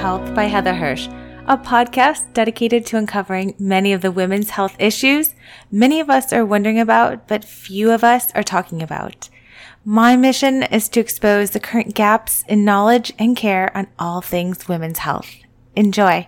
Health by Heather Hirsch, a podcast dedicated to uncovering many of the women's health issues many of us are wondering about, but few of us are talking about. My mission is to expose the current gaps in knowledge and care on all things women's health. Enjoy.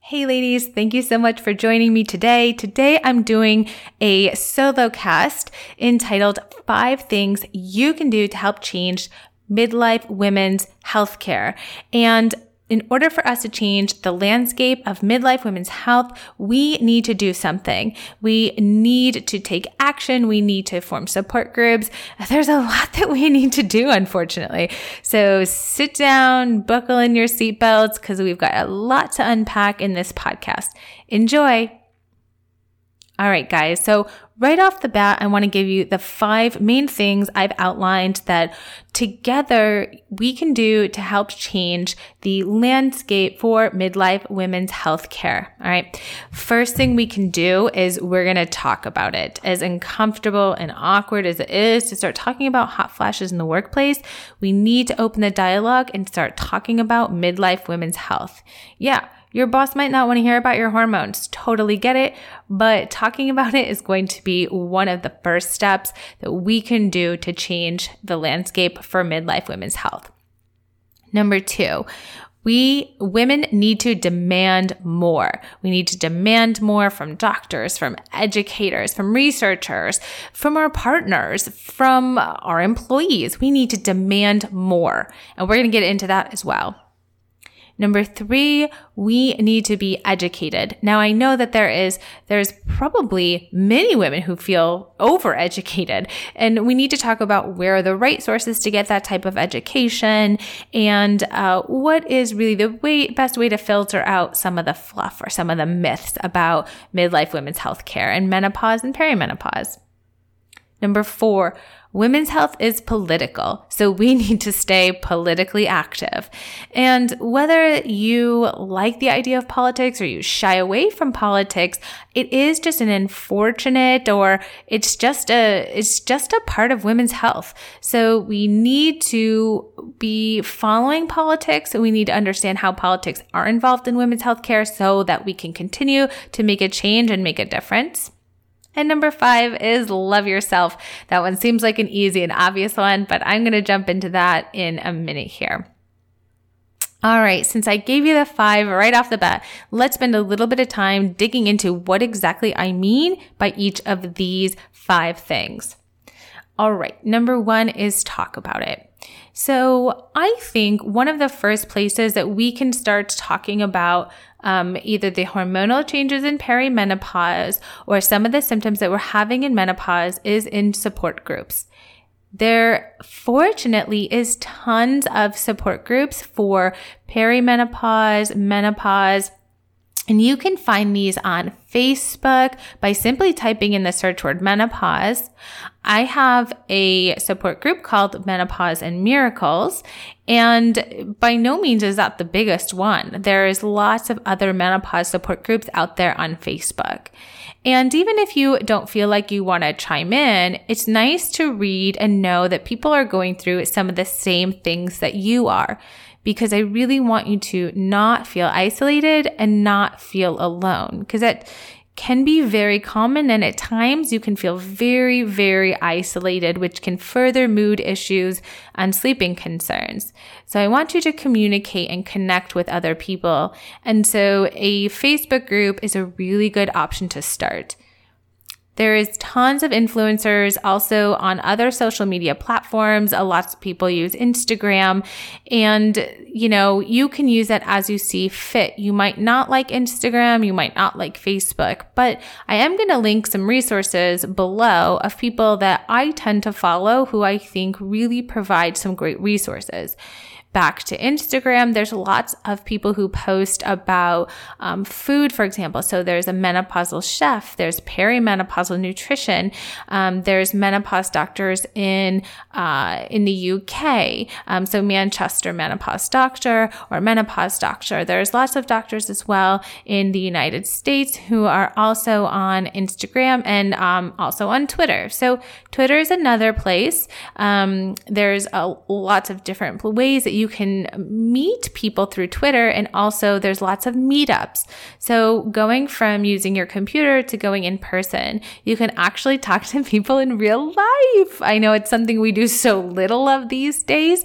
Hey ladies, thank you so much for joining me today. Today I'm doing a solo cast entitled Five Things You Can Do to Help Change Midlife Women's Healthcare. And in order for us to change the landscape of midlife women's health, we need to do something. We need to take action. We need to form support groups. There's a lot that we need to do, unfortunately. So sit down, buckle in your seatbelts, because we've got a lot to unpack in this podcast. Enjoy. All right, guys. So right off the bat, I want to give you the five main things I've outlined that together we can do to help change the landscape for midlife women's health care. All right. First thing we can do is we're going to talk about it. As uncomfortable and awkward as it is to start talking about hot flashes in the workplace, we need to open the dialogue and start talking about midlife women's health. Yeah your boss might not want to hear about your hormones. Totally get it. But talking about it is going to be one of the first steps that we can do to change the landscape for midlife women's health. Number two, we women need to demand more. We need to demand more from doctors, from educators, from researchers, from our partners, from our employees. We need to demand more. And we're going to get into that as well. Number three, we need to be educated. Now I know that there is, there's probably many women who feel overeducated and we need to talk about where are the right sources to get that type of education and uh, what is really the way, best way to filter out some of the fluff or some of the myths about midlife women's health care and menopause and perimenopause. Number four, Women's health is political, so we need to stay politically active. And whether you like the idea of politics or you shy away from politics, it is just an unfortunate or it's just a it's just a part of women's health. So we need to be following politics and we need to understand how politics are involved in women's health care so that we can continue to make a change and make a difference. And number five is love yourself. That one seems like an easy and obvious one, but I'm going to jump into that in a minute here. All right, since I gave you the five right off the bat, let's spend a little bit of time digging into what exactly I mean by each of these five things. All right, number one is talk about it. So I think one of the first places that we can start talking about um, either the hormonal changes in perimenopause or some of the symptoms that we're having in menopause is in support groups. There fortunately is tons of support groups for perimenopause, menopause, and you can find these on Facebook by simply typing in the search word menopause. I have a support group called Menopause and Miracles, and by no means is that the biggest one. There's lots of other menopause support groups out there on Facebook. And even if you don't feel like you want to chime in, it's nice to read and know that people are going through some of the same things that you are because I really want you to not feel isolated and not feel alone because that can be very common and at times you can feel very, very isolated, which can further mood issues and sleeping concerns. So I want you to communicate and connect with other people. And so a Facebook group is a really good option to start. There is tons of influencers also on other social media platforms. A lot of people use Instagram and, you know, you can use it as you see fit. You might not like Instagram. You might not like Facebook, but I am going to link some resources below of people that I tend to follow who I think really provide some great resources back to Instagram, there's lots of people who post about um, food, for example. So there's a menopausal chef, there's perimenopausal nutrition, um, there's menopause doctors in uh, in the UK. Um, so Manchester Menopause Doctor or Menopause Doctor. There's lots of doctors as well in the United States who are also on Instagram and um, also on Twitter. So Twitter is another place. Um, there's a, lots of different ways that you you can meet people through Twitter and also there's lots of meetups. So going from using your computer to going in person, you can actually talk to people in real life. I know it's something we do so little of these days.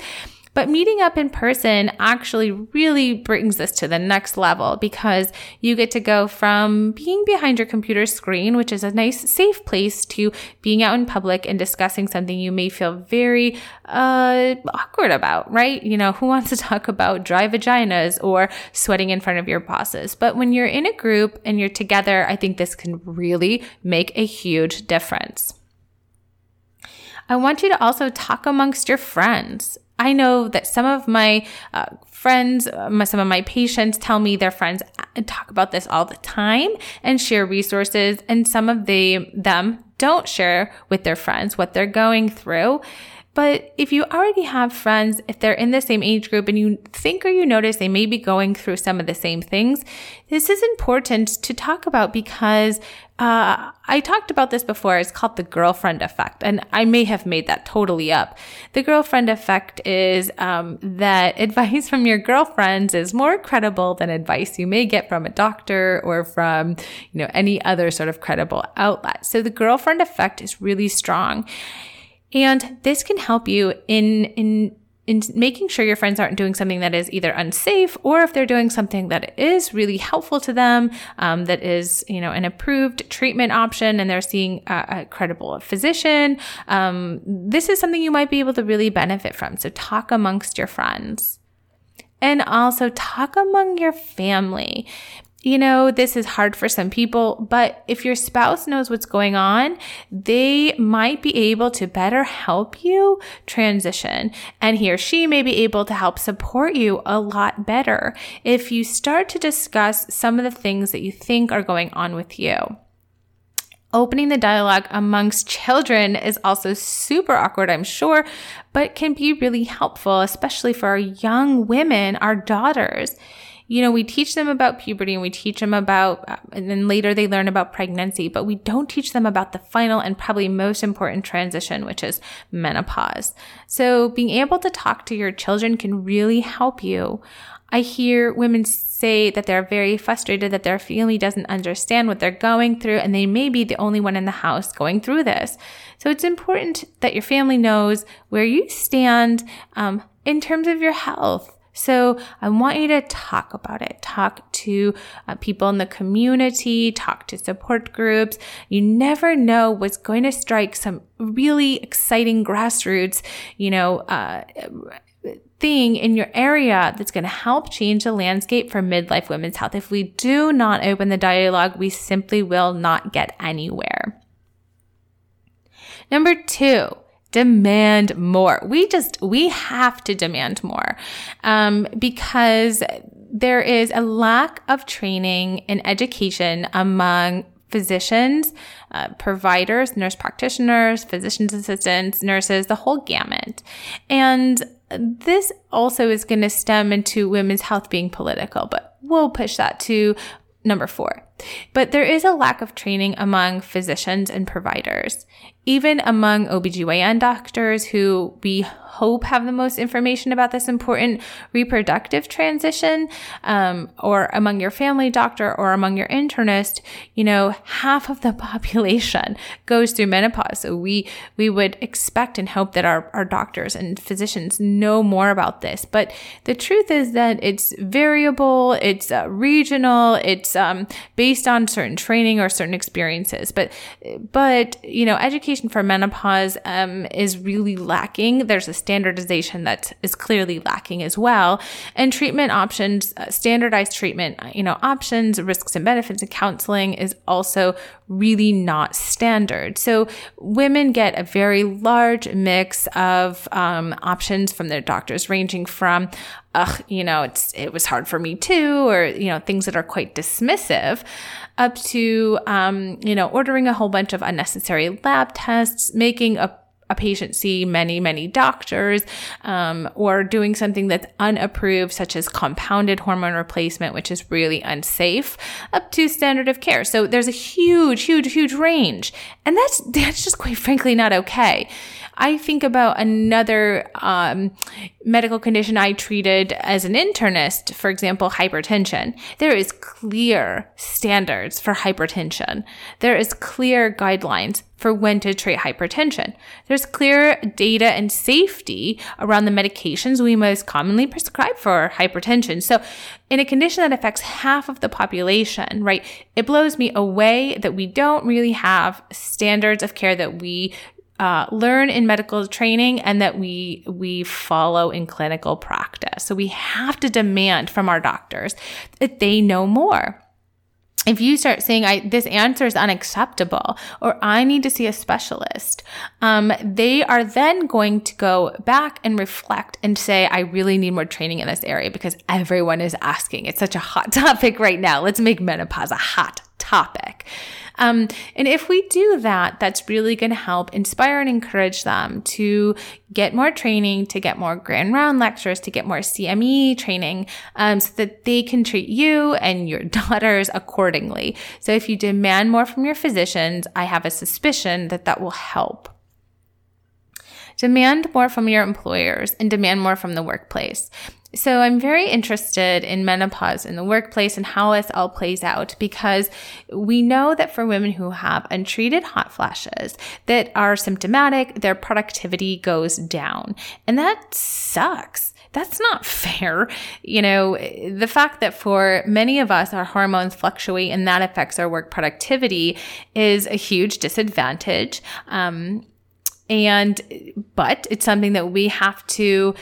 But meeting up in person actually really brings this to the next level because you get to go from being behind your computer screen, which is a nice, safe place, to being out in public and discussing something you may feel very uh, awkward about, right? You know, who wants to talk about dry vaginas or sweating in front of your bosses? But when you're in a group and you're together, I think this can really make a huge difference. I want you to also talk amongst your friends. I know that some of my uh, friends, uh, some of my patients tell me their friends uh, talk about this all the time and share resources, and some of the, them don't share with their friends what they're going through. But if you already have friends, if they're in the same age group and you think or you notice they may be going through some of the same things, this is important to talk about because uh, I talked about this before. It's called the girlfriend effect, and I may have made that totally up. The girlfriend effect is um, that advice from your girlfriends is more credible than advice you may get from a doctor or from you know any other sort of credible outlet. So the girlfriend effect is really strong. And this can help you in, in, in making sure your friends aren't doing something that is either unsafe or if they're doing something that is really helpful to them, um, that is, you know, an approved treatment option and they're seeing a, a credible physician. Um, this is something you might be able to really benefit from. So talk amongst your friends. And also talk among your family you know, this is hard for some people, but if your spouse knows what's going on, they might be able to better help you transition. And he or she may be able to help support you a lot better if you start to discuss some of the things that you think are going on with you. Opening the dialogue amongst children is also super awkward, I'm sure, but can be really helpful, especially for our young women, our daughters you know, we teach them about puberty and we teach them about, and then later they learn about pregnancy, but we don't teach them about the final and probably most important transition, which is menopause. So being able to talk to your children can really help you. I hear women say that they're very frustrated that their family doesn't understand what they're going through and they may be the only one in the house going through this. So it's important that your family knows where you stand um, in terms of your health so I want you to talk about it. Talk to uh, people in the community, talk to support groups. You never know what's going to strike some really exciting grassroots, you know, uh, thing in your area that's going to help change the landscape for midlife women's health. If we do not open the dialogue, we simply will not get anywhere. Number two, demand more. We just, we have to demand more um, because there is a lack of training and education among physicians, uh, providers, nurse practitioners, physician's assistants, nurses, the whole gamut. And this also is going to stem into women's health being political, but we'll push that to number four. But there is a lack of training among physicians and providers, even among OBGYN doctors who we hope have the most information about this important reproductive transition, um, or among your family doctor or among your internist, you know, half of the population goes through menopause. So we, we would expect and hope that our, our doctors and physicians know more about this. But the truth is that it's variable, it's uh, regional, it's um, based on certain training or certain experiences. But, but, you know, education for menopause um, is really lacking. There's a standardization that is clearly lacking as well. And treatment options, uh, standardized treatment, you know, options, risks and benefits and counseling is also really not standard. So women get a very large mix of um, options from their doctors, ranging from, ugh, you know, it's it was hard for me too, or you know, things that are quite dismissive, up to um, you know, ordering a whole bunch of unnecessary lab tests, making a a patient see many, many doctors, um, or doing something that's unapproved, such as compounded hormone replacement, which is really unsafe, up to standard of care. So there's a huge, huge, huge range. And that's, that's just quite frankly not okay. I think about another um, medical condition I treated as an internist, for example, hypertension. There is clear standards for hypertension. There is clear guidelines for when to treat hypertension. There's clear data and safety around the medications we most commonly prescribe for hypertension. So, in a condition that affects half of the population, right, it blows me away that we don't really have standards of care that we uh, learn in medical training and that we we follow in clinical practice. So we have to demand from our doctors that they know more. If you start saying I, this answer is unacceptable or I need to see a specialist, um, they are then going to go back and reflect and say, I really need more training in this area because everyone is asking. It's such a hot topic right now. Let's make menopause a hot topic. Um, and if we do that, that's really going to help inspire and encourage them to get more training, to get more grand round lectures, to get more CME training, um, so that they can treat you and your daughters accordingly. So if you demand more from your physicians, I have a suspicion that that will help. Demand more from your employers and demand more from the workplace. So I'm very interested in menopause in the workplace and how this all plays out because we know that for women who have untreated hot flashes that are symptomatic, their productivity goes down. And that sucks. That's not fair. You know, the fact that for many of us, our hormones fluctuate and that affects our work productivity is a huge disadvantage. Um, and, but it's something that we have to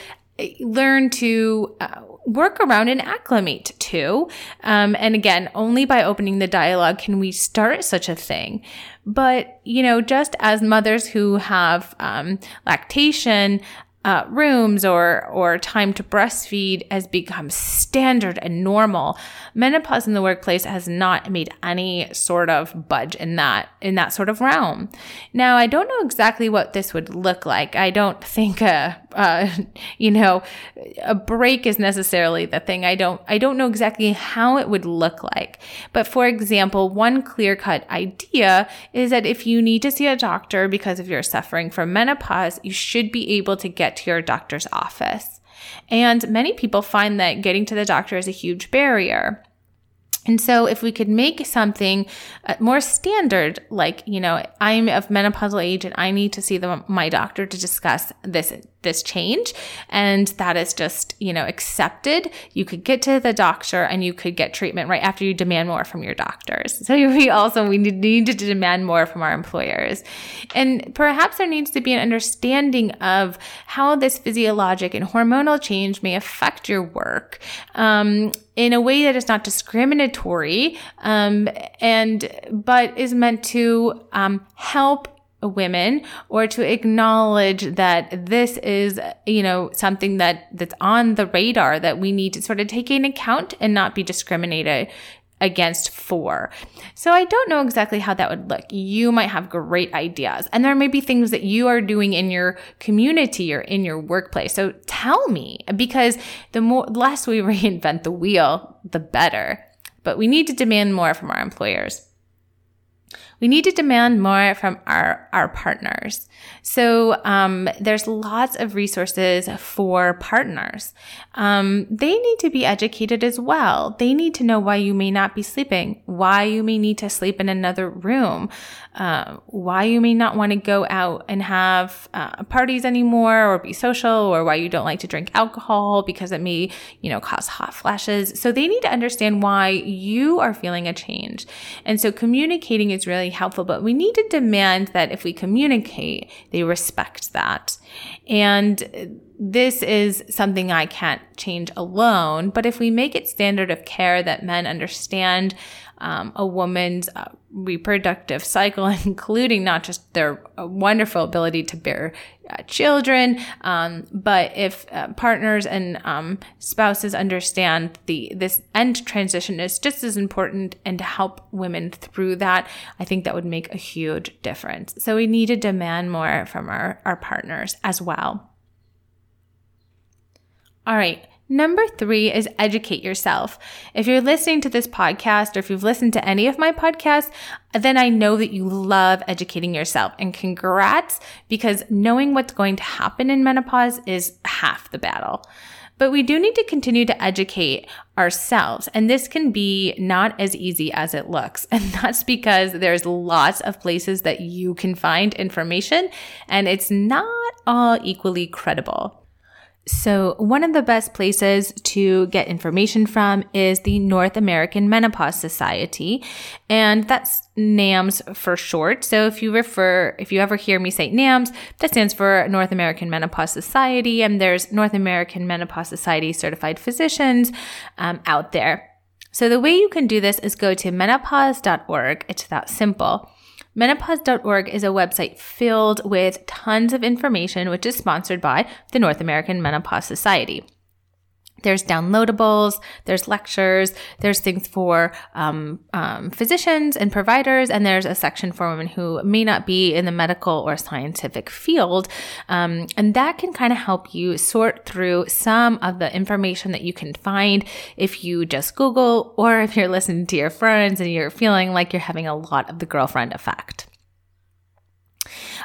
learn to uh, work around and acclimate to. Um, and again, only by opening the dialogue can we start such a thing. But, you know, just as mothers who have um, lactation uh, rooms or or time to breastfeed has become standard and normal. Menopause in the workplace has not made any sort of budge in that in that sort of realm. Now, I don't know exactly what this would look like. I don't think a, a you know a break is necessarily the thing. I don't I don't know exactly how it would look like. But for example, one clear cut idea is that if you need to see a doctor because if you're suffering from menopause, you should be able to get to your doctor's office. And many people find that getting to the doctor is a huge barrier. And so, if we could make something uh, more standard, like, you know, I'm of menopausal age and I need to see the, my doctor to discuss this this change and that is just, you know, accepted. You could get to the doctor and you could get treatment right after you demand more from your doctors. So we also we need to demand more from our employers. And perhaps there needs to be an understanding of how this physiologic and hormonal change may affect your work. Um, in a way that is not discriminatory um, and but is meant to um, help women or to acknowledge that this is you know something that that's on the radar that we need to sort of take into account and not be discriminated against for. So I don't know exactly how that would look. You might have great ideas and there may be things that you are doing in your community or in your workplace. So tell me because the more less we reinvent the wheel, the better. But we need to demand more from our employers we need to demand more from our, our partners. So um, there's lots of resources for partners. Um, they need to be educated as well. They need to know why you may not be sleeping, why you may need to sleep in another room, uh, why you may not want to go out and have uh, parties anymore or be social, or why you don't like to drink alcohol because it may, you know, cause hot flashes. So they need to understand why you are feeling a change. And so communicating is really helpful, but we need to demand that if we communicate, they respect that. And this is something I can't change alone. But if we make it standard of care that men understand um, a woman's uh, reproductive cycle, including not just their uh, wonderful ability to bear uh, children, um, but if uh, partners and um, spouses understand the this end transition is just as important, and to help women through that, I think that would make a huge difference. So we need to demand more from our, our partners as well. All right. Number three is educate yourself. If you're listening to this podcast or if you've listened to any of my podcasts, then I know that you love educating yourself and congrats because knowing what's going to happen in menopause is half the battle. But we do need to continue to educate ourselves. And this can be not as easy as it looks. And that's because there's lots of places that you can find information and it's not all equally credible. So, one of the best places to get information from is the North American Menopause Society, and that's NAMS for short. So, if you refer, if you ever hear me say NAMS, that stands for North American Menopause Society, and there's North American Menopause Society certified physicians um, out there. So, the way you can do this is go to menopause.org. It's that simple. Menopause.org is a website filled with tons of information, which is sponsored by the North American Menopause Society. There's downloadables, there's lectures, there's things for um, um, physicians and providers, and there's a section for women who may not be in the medical or scientific field. Um, and that can kind of help you sort through some of the information that you can find if you just Google or if you're listening to your friends and you're feeling like you're having a lot of the girlfriend effect.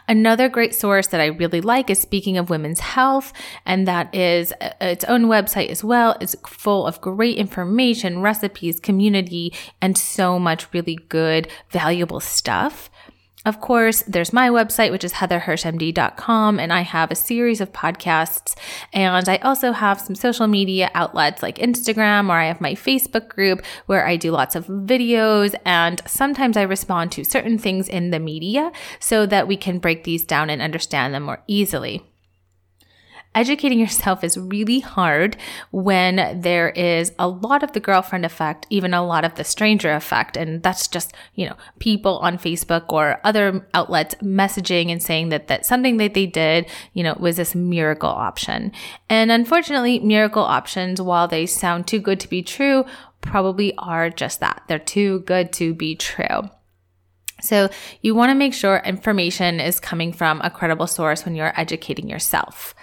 Another great source that I really like is Speaking of Women's Health, and that is uh, its own website as well. It's full of great information, recipes, community, and so much really good, valuable stuff. Of course, there's my website, which is heatherhirschmd.com, and I have a series of podcasts. And I also have some social media outlets like Instagram, or I have my Facebook group where I do lots of videos. And sometimes I respond to certain things in the media so that we can break these down and understand them more easily educating yourself is really hard when there is a lot of the girlfriend effect, even a lot of the stranger effect. And that's just, you know, people on Facebook or other outlets messaging and saying that, that something that they did, you know, was this miracle option. And unfortunately, miracle options, while they sound too good to be true, probably are just that. They're too good to be true. So you want to make sure information is coming from a credible source when you're educating yourself.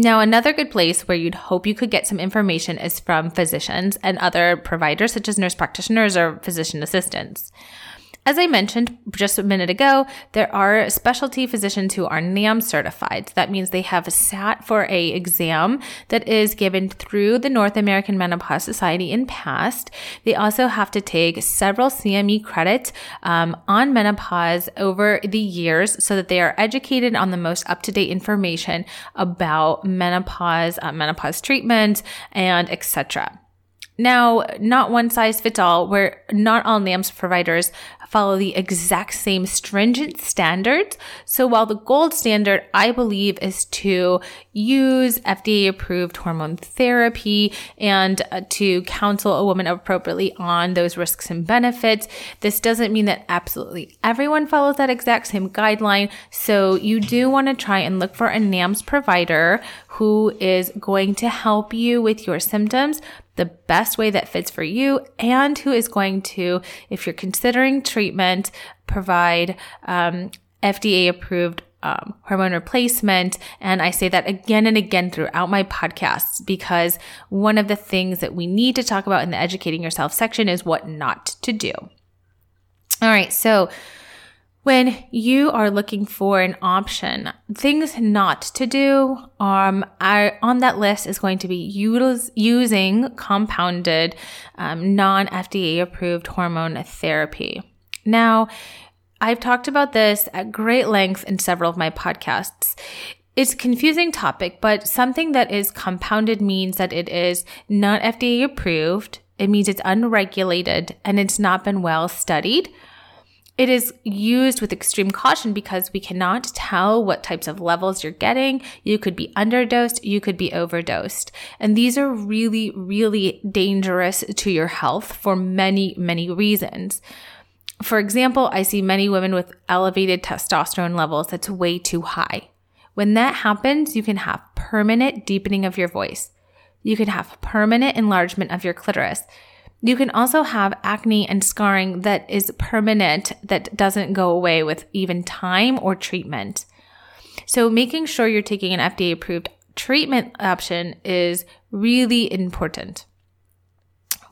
Now, another good place where you'd hope you could get some information is from physicians and other providers, such as nurse practitioners or physician assistants. As I mentioned just a minute ago, there are specialty physicians who are NAM certified. That means they have sat for a exam that is given through the North American Menopause Society in past. They also have to take several CME credits um, on menopause over the years so that they are educated on the most up-to-date information about menopause, uh, menopause treatment, and etc. Now, not one size fits all, where not all NAMS providers follow the exact same stringent standards. So while the gold standard, I believe, is to use FDA approved hormone therapy and uh, to counsel a woman appropriately on those risks and benefits, this doesn't mean that absolutely everyone follows that exact same guideline. So you do want to try and look for a NAMS provider who is going to help you with your symptoms the best way that fits for you and who is going to, if you're considering treatment, provide um, FDA approved um, hormone replacement. And I say that again and again throughout my podcasts because one of the things that we need to talk about in the educating yourself section is what not to do. All right. So when you are looking for an option, things not to do um, are, on that list is going to be using compounded, um, non FDA approved hormone therapy. Now, I've talked about this at great length in several of my podcasts. It's a confusing topic, but something that is compounded means that it is not FDA approved. It means it's unregulated and it's not been well studied It is used with extreme caution because we cannot tell what types of levels you're getting. You could be underdosed, you could be overdosed. And these are really, really dangerous to your health for many, many reasons. For example, I see many women with elevated testosterone levels that's way too high. When that happens, you can have permanent deepening of your voice. You can have permanent enlargement of your clitoris. You can also have acne and scarring that is permanent, that doesn't go away with even time or treatment. So, making sure you're taking an FDA approved treatment option is really important.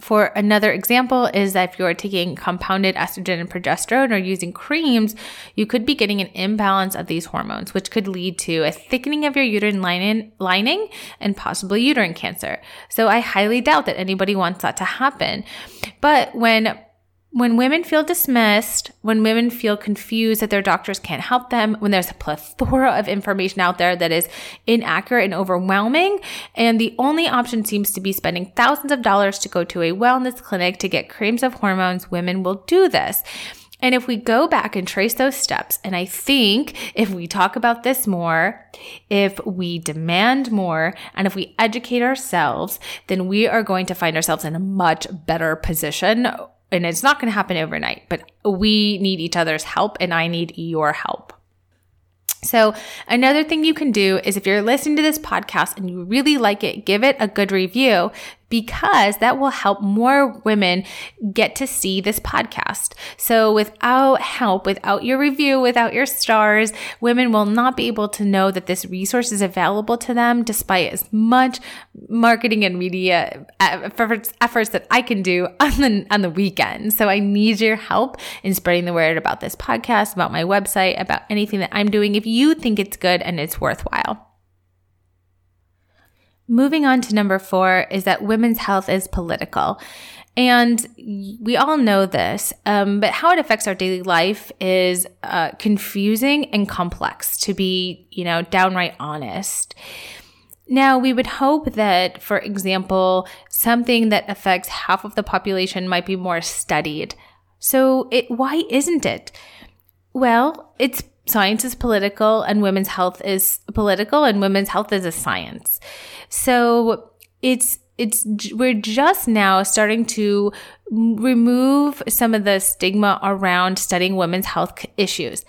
For another example is that if you're taking compounded estrogen and progesterone or using creams, you could be getting an imbalance of these hormones, which could lead to a thickening of your uterine lining, lining and possibly uterine cancer. So I highly doubt that anybody wants that to happen. But when when women feel dismissed, when women feel confused that their doctors can't help them, when there's a plethora of information out there that is inaccurate and overwhelming, and the only option seems to be spending thousands of dollars to go to a wellness clinic to get creams of hormones, women will do this. And if we go back and trace those steps, and I think if we talk about this more, if we demand more, and if we educate ourselves, then we are going to find ourselves in a much better position and it's not going to happen overnight, but we need each other's help and I need your help. So, another thing you can do is if you're listening to this podcast and you really like it, give it a good review because that will help more women get to see this podcast. So without help, without your review, without your stars, women will not be able to know that this resource is available to them despite as much marketing and media efforts, efforts that I can do on the, on the weekend. So I need your help in spreading the word about this podcast, about my website, about anything that I'm doing if you think it's good and it's worthwhile. Moving on to number four is that women's health is political. And we all know this, um, but how it affects our daily life is uh, confusing and complex, to be, you know, downright honest. Now, we would hope that, for example, something that affects half of the population might be more studied. So, it, why isn't it? Well, it's science is political and women's health is political and women's health is a science. So it's it's we're just now starting to remove some of the stigma around studying women's health issues.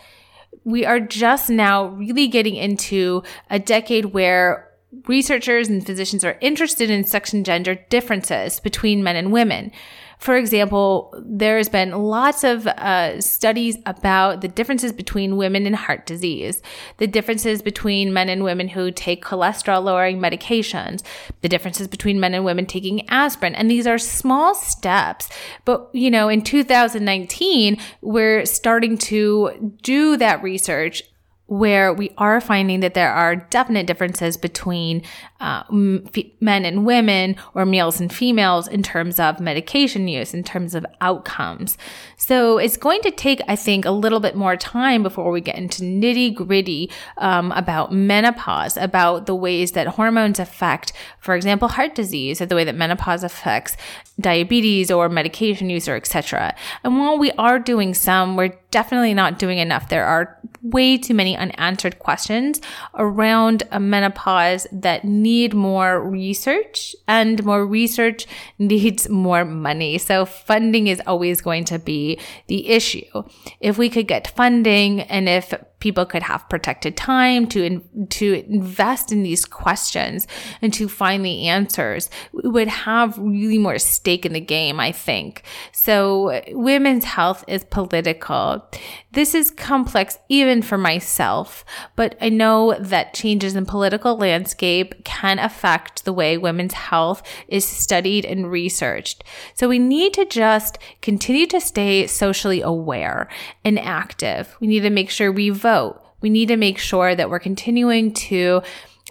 We are just now really getting into a decade where researchers and physicians are interested in sex and gender differences between men and women. For example, there's been lots of uh, studies about the differences between women and heart disease, the differences between men and women who take cholesterol lowering medications, the differences between men and women taking aspirin. And these are small steps. But, you know, in 2019, we're starting to do that research where we are finding that there are definite differences between uh, men and women or males and females in terms of medication use, in terms of outcomes. So it's going to take, I think, a little bit more time before we get into nitty gritty um, about menopause, about the ways that hormones affect, for example, heart disease, or the way that menopause affects diabetes or medication use or etc. And while we are doing some, we're definitely not doing enough. There are way too many unanswered questions around a menopause that need more research and more research needs more money. So funding is always going to be the issue. If we could get funding and if people could have protected time to in, to invest in these questions and to find the answers. We would have really more stake in the game i think. So women's health is political. This is complex even for myself but i know that changes in political landscape can affect the way women's health is studied and researched. So we need to just continue to stay socially aware and active. We need to make sure we vote vote. We need to make sure that we're continuing to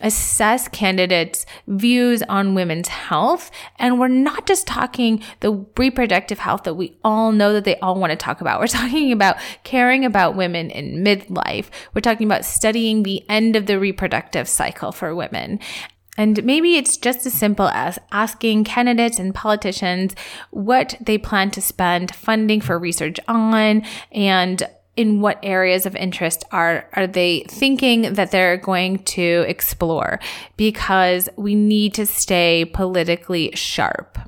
assess candidates' views on women's health. And we're not just talking the reproductive health that we all know that they all want to talk about. We're talking about caring about women in midlife. We're talking about studying the end of the reproductive cycle for women. And maybe it's just as simple as asking candidates and politicians what they plan to spend funding for research on and in what areas of interest are are they thinking that they're going to explore because we need to stay politically sharp.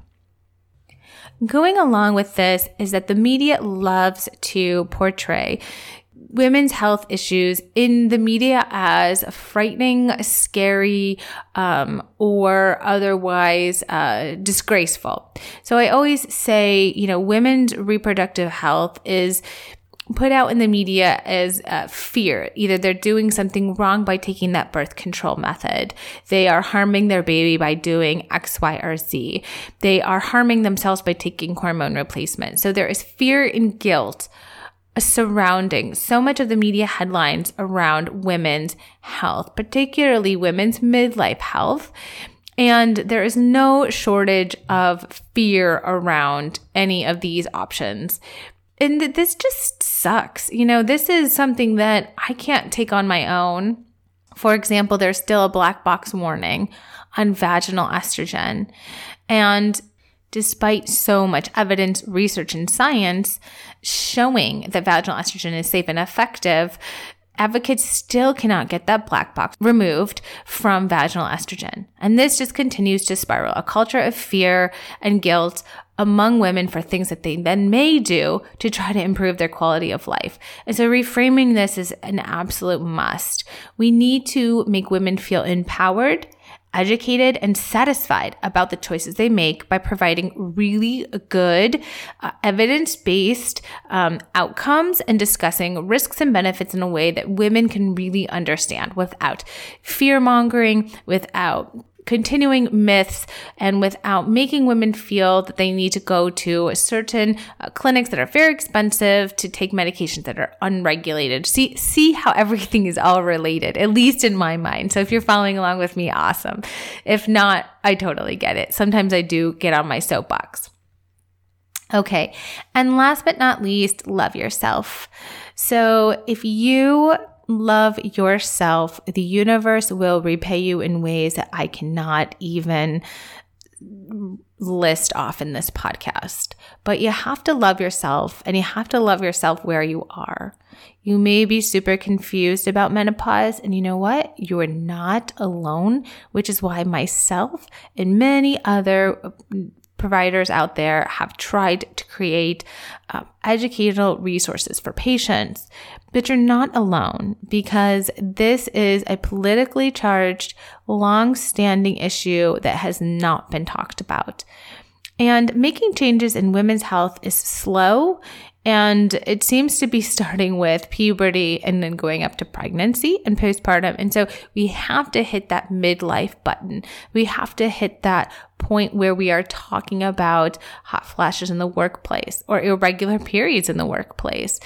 Going along with this is that the media loves to portray women's health issues in the media as frightening, scary, um, or otherwise uh, disgraceful. So I always say, you know, women's reproductive health is put out in the media as uh, fear. Either they're doing something wrong by taking that birth control method. They are harming their baby by doing X, Y, or Z. They are harming themselves by taking hormone replacement. So there is fear and guilt surrounding so much of the media headlines around women's health, particularly women's midlife health. And there is no shortage of fear around any of these options. And this just sucks. You know, this is something that I can't take on my own. For example, there's still a black box warning on vaginal estrogen. And despite so much evidence, research, and science showing that vaginal estrogen is safe and effective, advocates still cannot get that black box removed from vaginal estrogen. And this just continues to spiral a culture of fear and guilt among women for things that they then may do to try to improve their quality of life. And so reframing this is an absolute must. We need to make women feel empowered educated and satisfied about the choices they make by providing really good uh, evidence based um, outcomes and discussing risks and benefits in a way that women can really understand without fear mongering, without continuing myths and without making women feel that they need to go to certain uh, clinics that are very expensive to take medications that are unregulated. See, see how everything is all related, at least in my mind. So if you're following along with me, awesome. If not, I totally get it. Sometimes I do get on my soapbox. Okay. And last but not least, love yourself. So if you love yourself, the universe will repay you in ways that I cannot even list off in this podcast. But you have to love yourself and you have to love yourself where you are. You may be super confused about menopause, and you know what? You are not alone, which is why myself and many other providers out there have tried to create uh, educational resources for patients, but you're not alone because this is a politically charged, long standing issue that has not been talked about. And making changes in women's health is slow and it seems to be starting with puberty and then going up to pregnancy and postpartum. And so we have to hit that midlife button. We have to hit that point where we are talking about hot flashes in the workplace or irregular periods in the workplace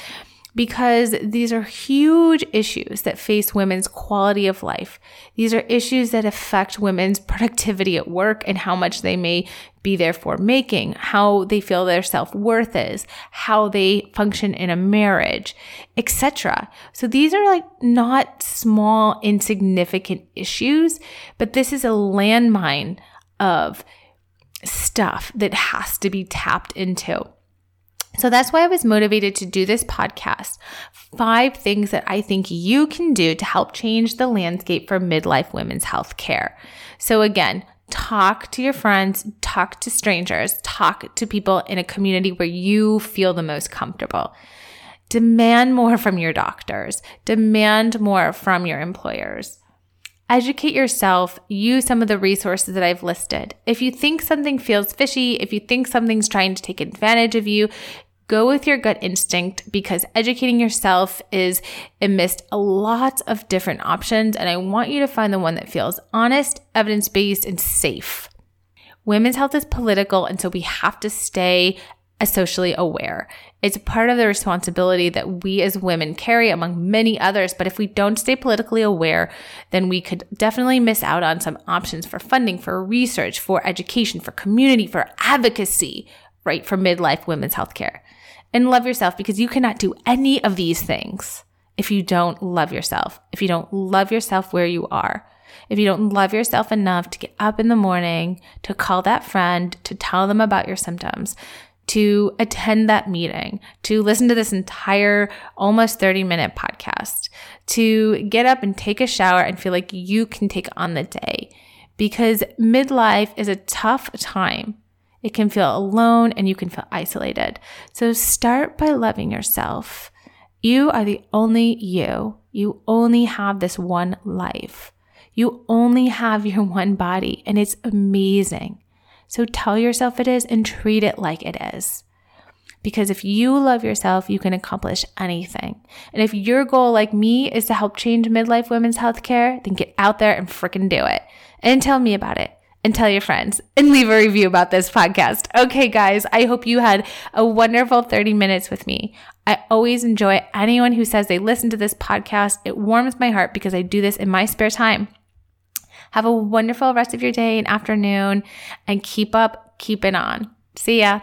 because these are huge issues that face women's quality of life. These are issues that affect women's productivity at work and how much they may be therefore making, how they feel their self-worth is, how they function in a marriage, etc. So these are like not small insignificant issues, but this is a landmine of stuff that has to be tapped into. So that's why I was motivated to do this podcast. Five things that I think you can do to help change the landscape for midlife women's health care. So again, talk to your friends, talk to strangers, talk to people in a community where you feel the most comfortable. Demand more from your doctors, demand more from your employers. Educate yourself, use some of the resources that I've listed. If you think something feels fishy, if you think something's trying to take advantage of you, go with your gut instinct because educating yourself is amidst a lot of different options. And I want you to find the one that feels honest, evidence based, and safe. Women's health is political, and so we have to stay socially aware. It's part of the responsibility that we as women carry among many others. But if we don't stay politically aware, then we could definitely miss out on some options for funding, for research, for education, for community, for advocacy, right? For midlife women's healthcare. And love yourself because you cannot do any of these things if you don't love yourself, if you don't love yourself where you are. if you don't love yourself enough to get up in the morning, to call that friend, to tell them about your symptoms, to attend that meeting, to listen to this entire almost 30 minute podcast, to get up and take a shower and feel like you can take on the day. Because midlife is a tough time. It can feel alone and you can feel isolated. So start by loving yourself. You are the only you. You only have this one life. You only have your one body, and it's amazing. So tell yourself it is and treat it like it is. Because if you love yourself, you can accomplish anything. And if your goal, like me, is to help change midlife women's healthcare, then get out there and freaking do it. And tell me about it and tell your friends and leave a review about this podcast. Okay, guys, I hope you had a wonderful 30 minutes with me. I always enjoy anyone who says they listen to this podcast. It warms my heart because I do this in my spare time. Have a wonderful rest of your day and afternoon and keep up, keep it on. See ya.